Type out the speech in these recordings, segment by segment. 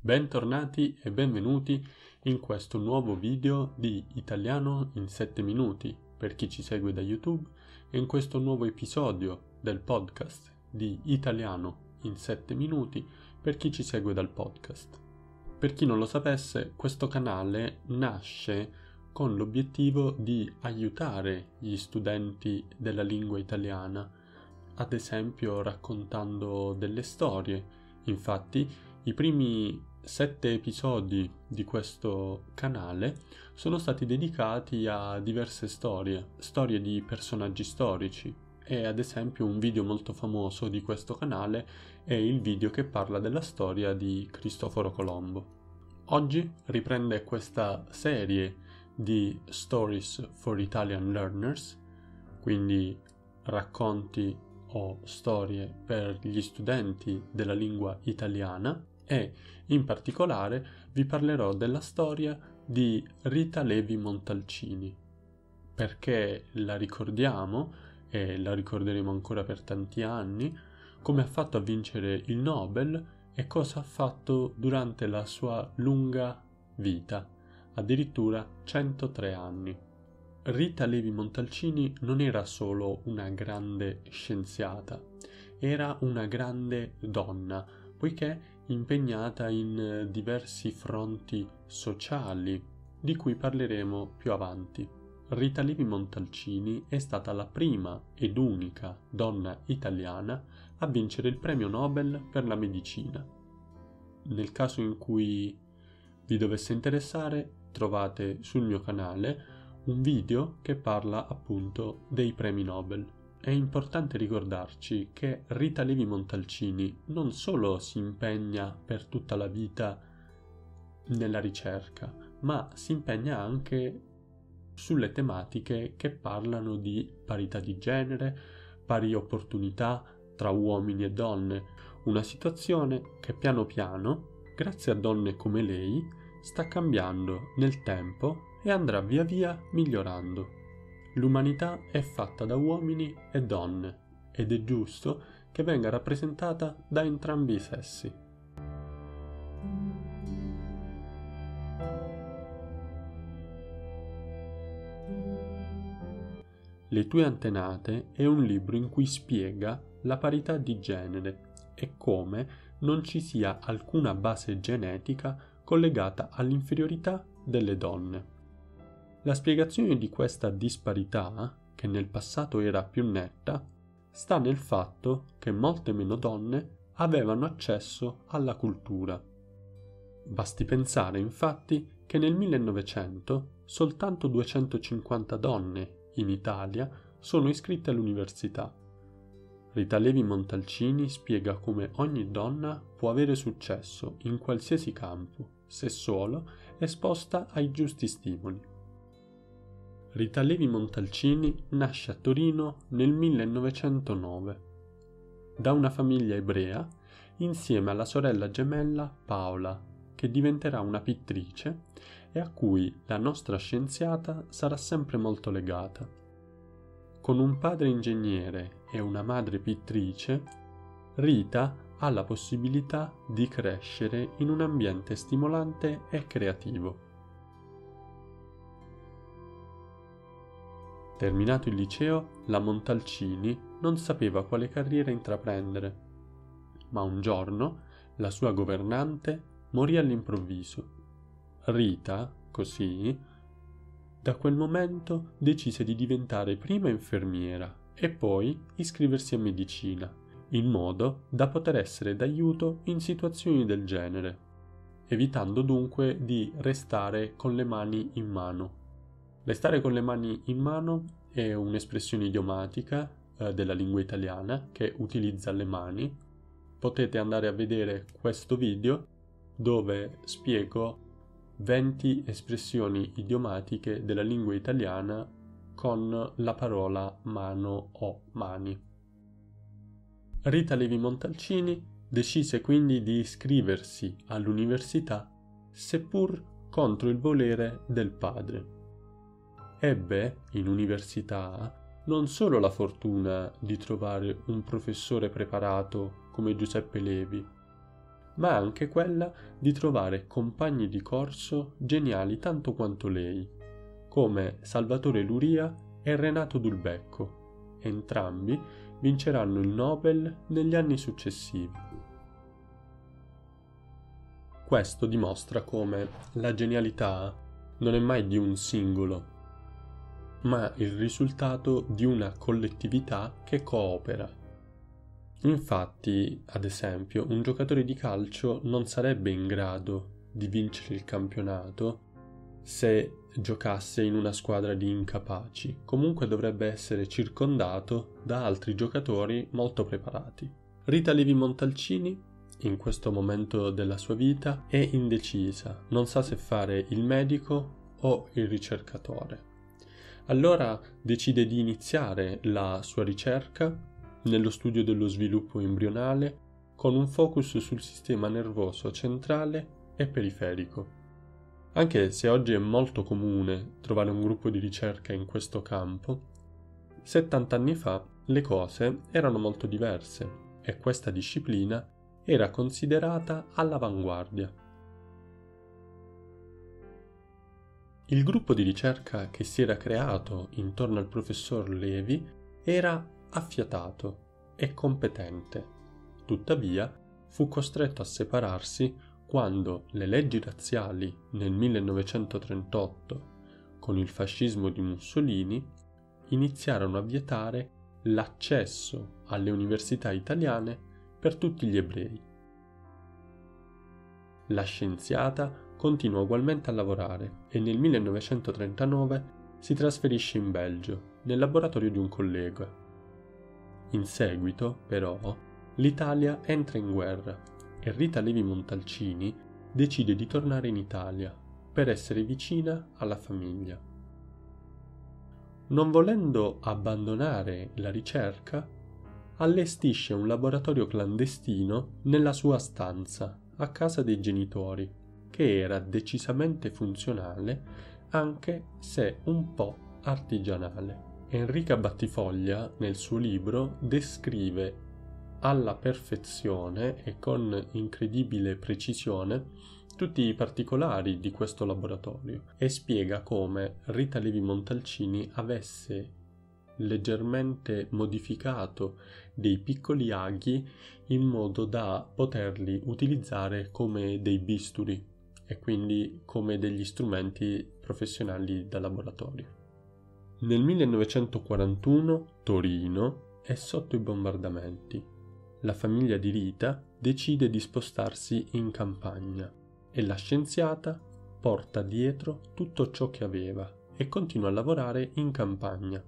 Bentornati e benvenuti in questo nuovo video di Italiano in 7 minuti per chi ci segue da YouTube e in questo nuovo episodio del podcast di Italiano in 7 minuti per chi ci segue dal podcast. Per chi non lo sapesse, questo canale nasce con l'obiettivo di aiutare gli studenti della lingua italiana, ad esempio raccontando delle storie. Infatti, i primi sette episodi di questo canale sono stati dedicati a diverse storie, storie di personaggi storici e ad esempio un video molto famoso di questo canale è il video che parla della storia di Cristoforo Colombo. Oggi riprende questa serie di Stories for Italian Learners, quindi racconti o storie per gli studenti della lingua italiana e in particolare vi parlerò della storia di Rita Levi Montalcini. Perché la ricordiamo e la ricorderemo ancora per tanti anni, come ha fatto a vincere il Nobel e cosa ha fatto durante la sua lunga vita, addirittura 103 anni. Rita Levi Montalcini non era solo una grande scienziata, era una grande donna, poiché impegnata in diversi fronti sociali, di cui parleremo più avanti. Rita Levi Montalcini è stata la prima ed unica donna italiana a vincere il premio Nobel per la medicina. Nel caso in cui vi dovesse interessare, trovate sul mio canale un video che parla appunto dei premi Nobel. È importante ricordarci che Rita Levi Montalcini non solo si impegna per tutta la vita nella ricerca, ma si impegna anche sulle tematiche che parlano di parità di genere, pari opportunità tra uomini e donne, una situazione che piano piano, grazie a donne come lei, sta cambiando nel tempo e andrà via via migliorando. L'umanità è fatta da uomini e donne ed è giusto che venga rappresentata da entrambi i sessi. Le tue antenate è un libro in cui spiega la parità di genere e come non ci sia alcuna base genetica collegata all'inferiorità delle donne. La spiegazione di questa disparità, che nel passato era più netta, sta nel fatto che molte meno donne avevano accesso alla cultura. Basti pensare infatti che nel 1900 soltanto 250 donne in Italia sono iscritte all'università. Rita Levi Montalcini spiega come ogni donna può avere successo in qualsiasi campo, se solo esposta ai giusti stimoli. Rita Levi Montalcini nasce a Torino nel 1909. Da una famiglia ebrea, insieme alla sorella gemella Paola, che diventerà una pittrice e a cui la nostra scienziata sarà sempre molto legata. Con un padre ingegnere e una madre pittrice, Rita ha la possibilità di crescere in un ambiente stimolante e creativo. Terminato il liceo, la Montalcini non sapeva quale carriera intraprendere, ma un giorno la sua governante morì all'improvviso. Rita, così, da quel momento decise di diventare prima infermiera e poi iscriversi a medicina, in modo da poter essere d'aiuto in situazioni del genere, evitando dunque di restare con le mani in mano. Restare con le mani in mano è un'espressione idiomatica eh, della lingua italiana che utilizza le mani. Potete andare a vedere questo video dove spiego 20 espressioni idiomatiche della lingua italiana con la parola mano o mani. Rita Levi Montalcini decise quindi di iscriversi all'università seppur contro il volere del padre ebbe in università non solo la fortuna di trovare un professore preparato come Giuseppe Levi, ma anche quella di trovare compagni di corso geniali tanto quanto lei, come Salvatore Luria e Renato Dulbecco. Entrambi vinceranno il Nobel negli anni successivi. Questo dimostra come la genialità non è mai di un singolo, ma il risultato di una collettività che coopera. Infatti, ad esempio, un giocatore di calcio non sarebbe in grado di vincere il campionato se giocasse in una squadra di incapaci, comunque dovrebbe essere circondato da altri giocatori molto preparati. Rita Levi Montalcini, in questo momento della sua vita, è indecisa, non sa se fare il medico o il ricercatore. Allora decide di iniziare la sua ricerca nello studio dello sviluppo embrionale con un focus sul sistema nervoso centrale e periferico. Anche se oggi è molto comune trovare un gruppo di ricerca in questo campo, 70 anni fa le cose erano molto diverse e questa disciplina era considerata all'avanguardia. Il gruppo di ricerca che si era creato intorno al professor Levi era affiatato e competente. Tuttavia, fu costretto a separarsi quando le leggi razziali nel 1938, con il fascismo di Mussolini, iniziarono a vietare l'accesso alle università italiane per tutti gli ebrei. La scienziata continua ugualmente a lavorare e nel 1939 si trasferisce in Belgio, nel laboratorio di un collega. In seguito, però, l'Italia entra in guerra e Rita Levi Montalcini decide di tornare in Italia per essere vicina alla famiglia. Non volendo abbandonare la ricerca, allestisce un laboratorio clandestino nella sua stanza a casa dei genitori che era decisamente funzionale anche se un po' artigianale. Enrica Battifoglia nel suo libro descrive alla perfezione e con incredibile precisione tutti i particolari di questo laboratorio e spiega come Rita Levi Montalcini avesse leggermente modificato dei piccoli aghi in modo da poterli utilizzare come dei bisturi e quindi come degli strumenti professionali da laboratorio. Nel 1941 Torino è sotto i bombardamenti. La famiglia di Rita decide di spostarsi in campagna e la scienziata porta dietro tutto ciò che aveva e continua a lavorare in campagna.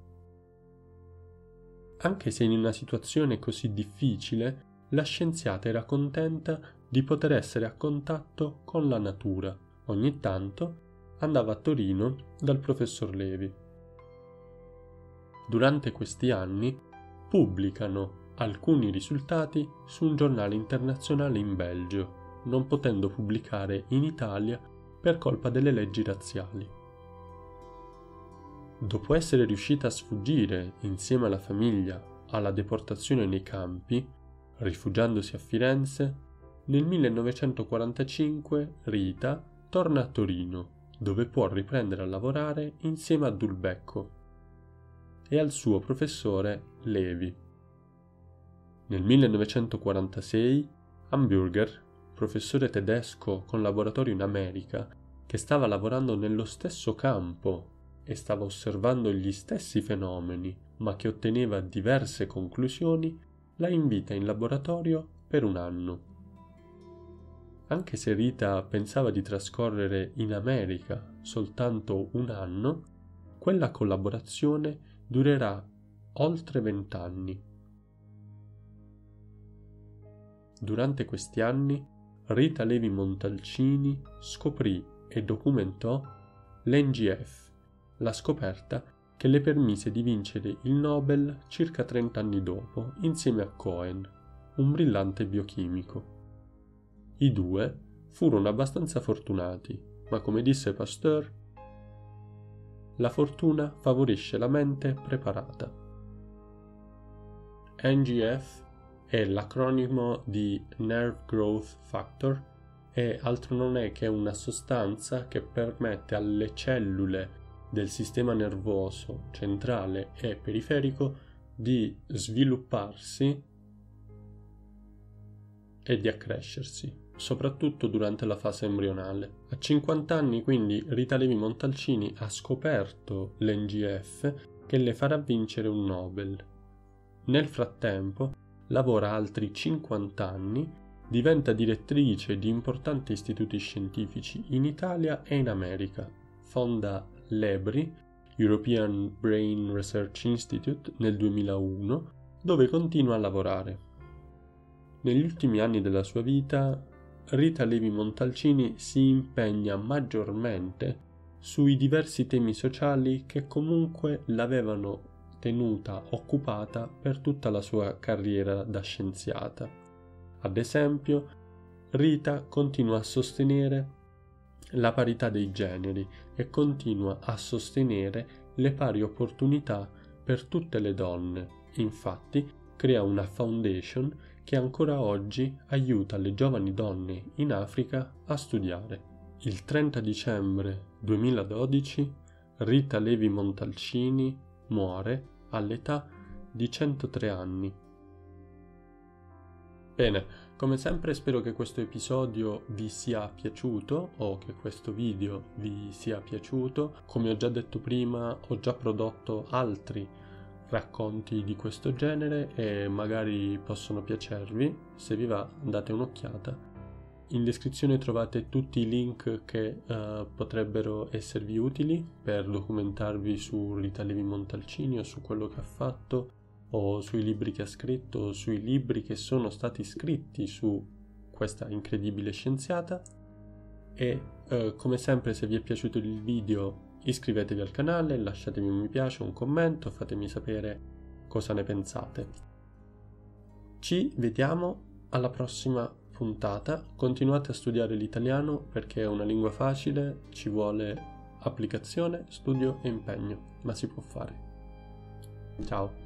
Anche se in una situazione così difficile, la scienziata era contenta di poter essere a contatto con la natura. Ogni tanto andava a Torino dal professor Levi. Durante questi anni pubblicano alcuni risultati su un giornale internazionale in Belgio, non potendo pubblicare in Italia per colpa delle leggi razziali. Dopo essere riuscita a sfuggire insieme alla famiglia alla deportazione nei campi, rifugiandosi a Firenze, nel 1945 Rita torna a Torino, dove può riprendere a lavorare insieme a Dulbecco e al suo professore Levi. Nel 1946 Hamburger, professore tedesco con laboratorio in America, che stava lavorando nello stesso campo e stava osservando gli stessi fenomeni, ma che otteneva diverse conclusioni, la invita in laboratorio per un anno. Anche se Rita pensava di trascorrere in America soltanto un anno, quella collaborazione durerà oltre vent'anni. Durante questi anni Rita Levi Montalcini scoprì e documentò l'NGF, la scoperta che le permise di vincere il Nobel circa 30 anni dopo insieme a Cohen, un brillante biochimico. I due furono abbastanza fortunati, ma come disse Pasteur, la fortuna favorisce la mente preparata. NGF è l'acronimo di Nerve Growth Factor e altro non è che una sostanza che permette alle cellule del sistema nervoso centrale e periferico di svilupparsi e di accrescersi, soprattutto durante la fase embrionale. A 50 anni quindi Rita Levi Montalcini ha scoperto l'NGF che le farà vincere un Nobel. Nel frattempo lavora altri 50 anni, diventa direttrice di importanti istituti scientifici in Italia e in America. Fonda l'EBRI, European Brain Research Institute, nel 2001, dove continua a lavorare. Negli ultimi anni della sua vita, Rita Levi Montalcini si impegna maggiormente sui diversi temi sociali che comunque l'avevano tenuta occupata per tutta la sua carriera da scienziata. Ad esempio, Rita continua a sostenere la parità dei generi e continua a sostenere le pari opportunità per tutte le donne. Infatti, crea una foundation che ancora oggi aiuta le giovani donne in Africa a studiare. Il 30 dicembre 2012 Rita Levi Montalcini muore all'età di 103 anni. Bene, come sempre spero che questo episodio vi sia piaciuto o che questo video vi sia piaciuto. Come ho già detto prima, ho già prodotto altri racconti di questo genere e magari possono piacervi. Se vi va, date un'occhiata. In descrizione trovate tutti i link che uh, potrebbero esservi utili per documentarvi su Rita Levi Montalcini o su quello che ha fatto o sui libri che ha scritto o sui libri che sono stati scritti su questa incredibile scienziata e uh, come sempre se vi è piaciuto il video Iscrivetevi al canale, lasciatemi un mi piace, un commento, fatemi sapere cosa ne pensate. Ci vediamo alla prossima puntata. Continuate a studiare l'italiano perché è una lingua facile, ci vuole applicazione, studio e impegno, ma si può fare. Ciao!